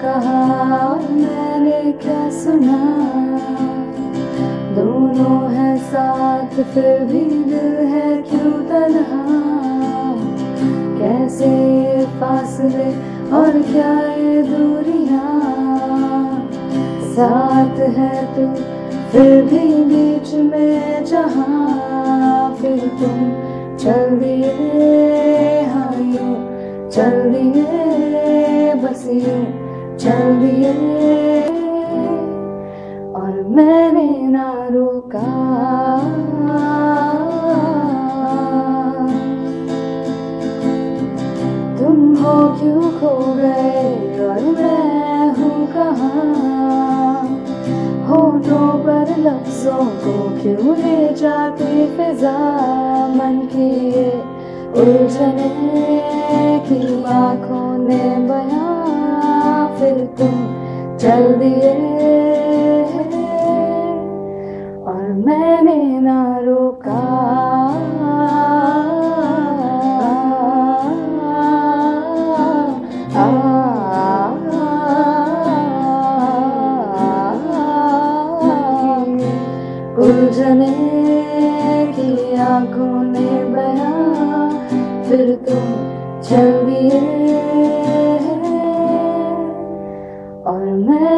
कहा मैंने क्या सुना? दोनों है साथ, फिर भी दिल है क्यों तन्हा? कैसे ये फासले और क्या ये दूरियाँ? साथ है तू, फिर भी बीच में जहाँ? फिर तुम चल दिए हाँ चल दिए, बस यूँ चल दिए और मैंने ना रोका। तुम हो क्यों खो गए और मैं हूँ कहाँ? होठों पर लफ्जों को क्यों ले जाती फिजा? मन की उलझने की बयां फिर तुम चल दिए और मैंने ना रोका। उलझने की आँखों ने बया, फिर तुम चल दिए। और मैंने ना रोका